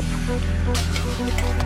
フフフフフ。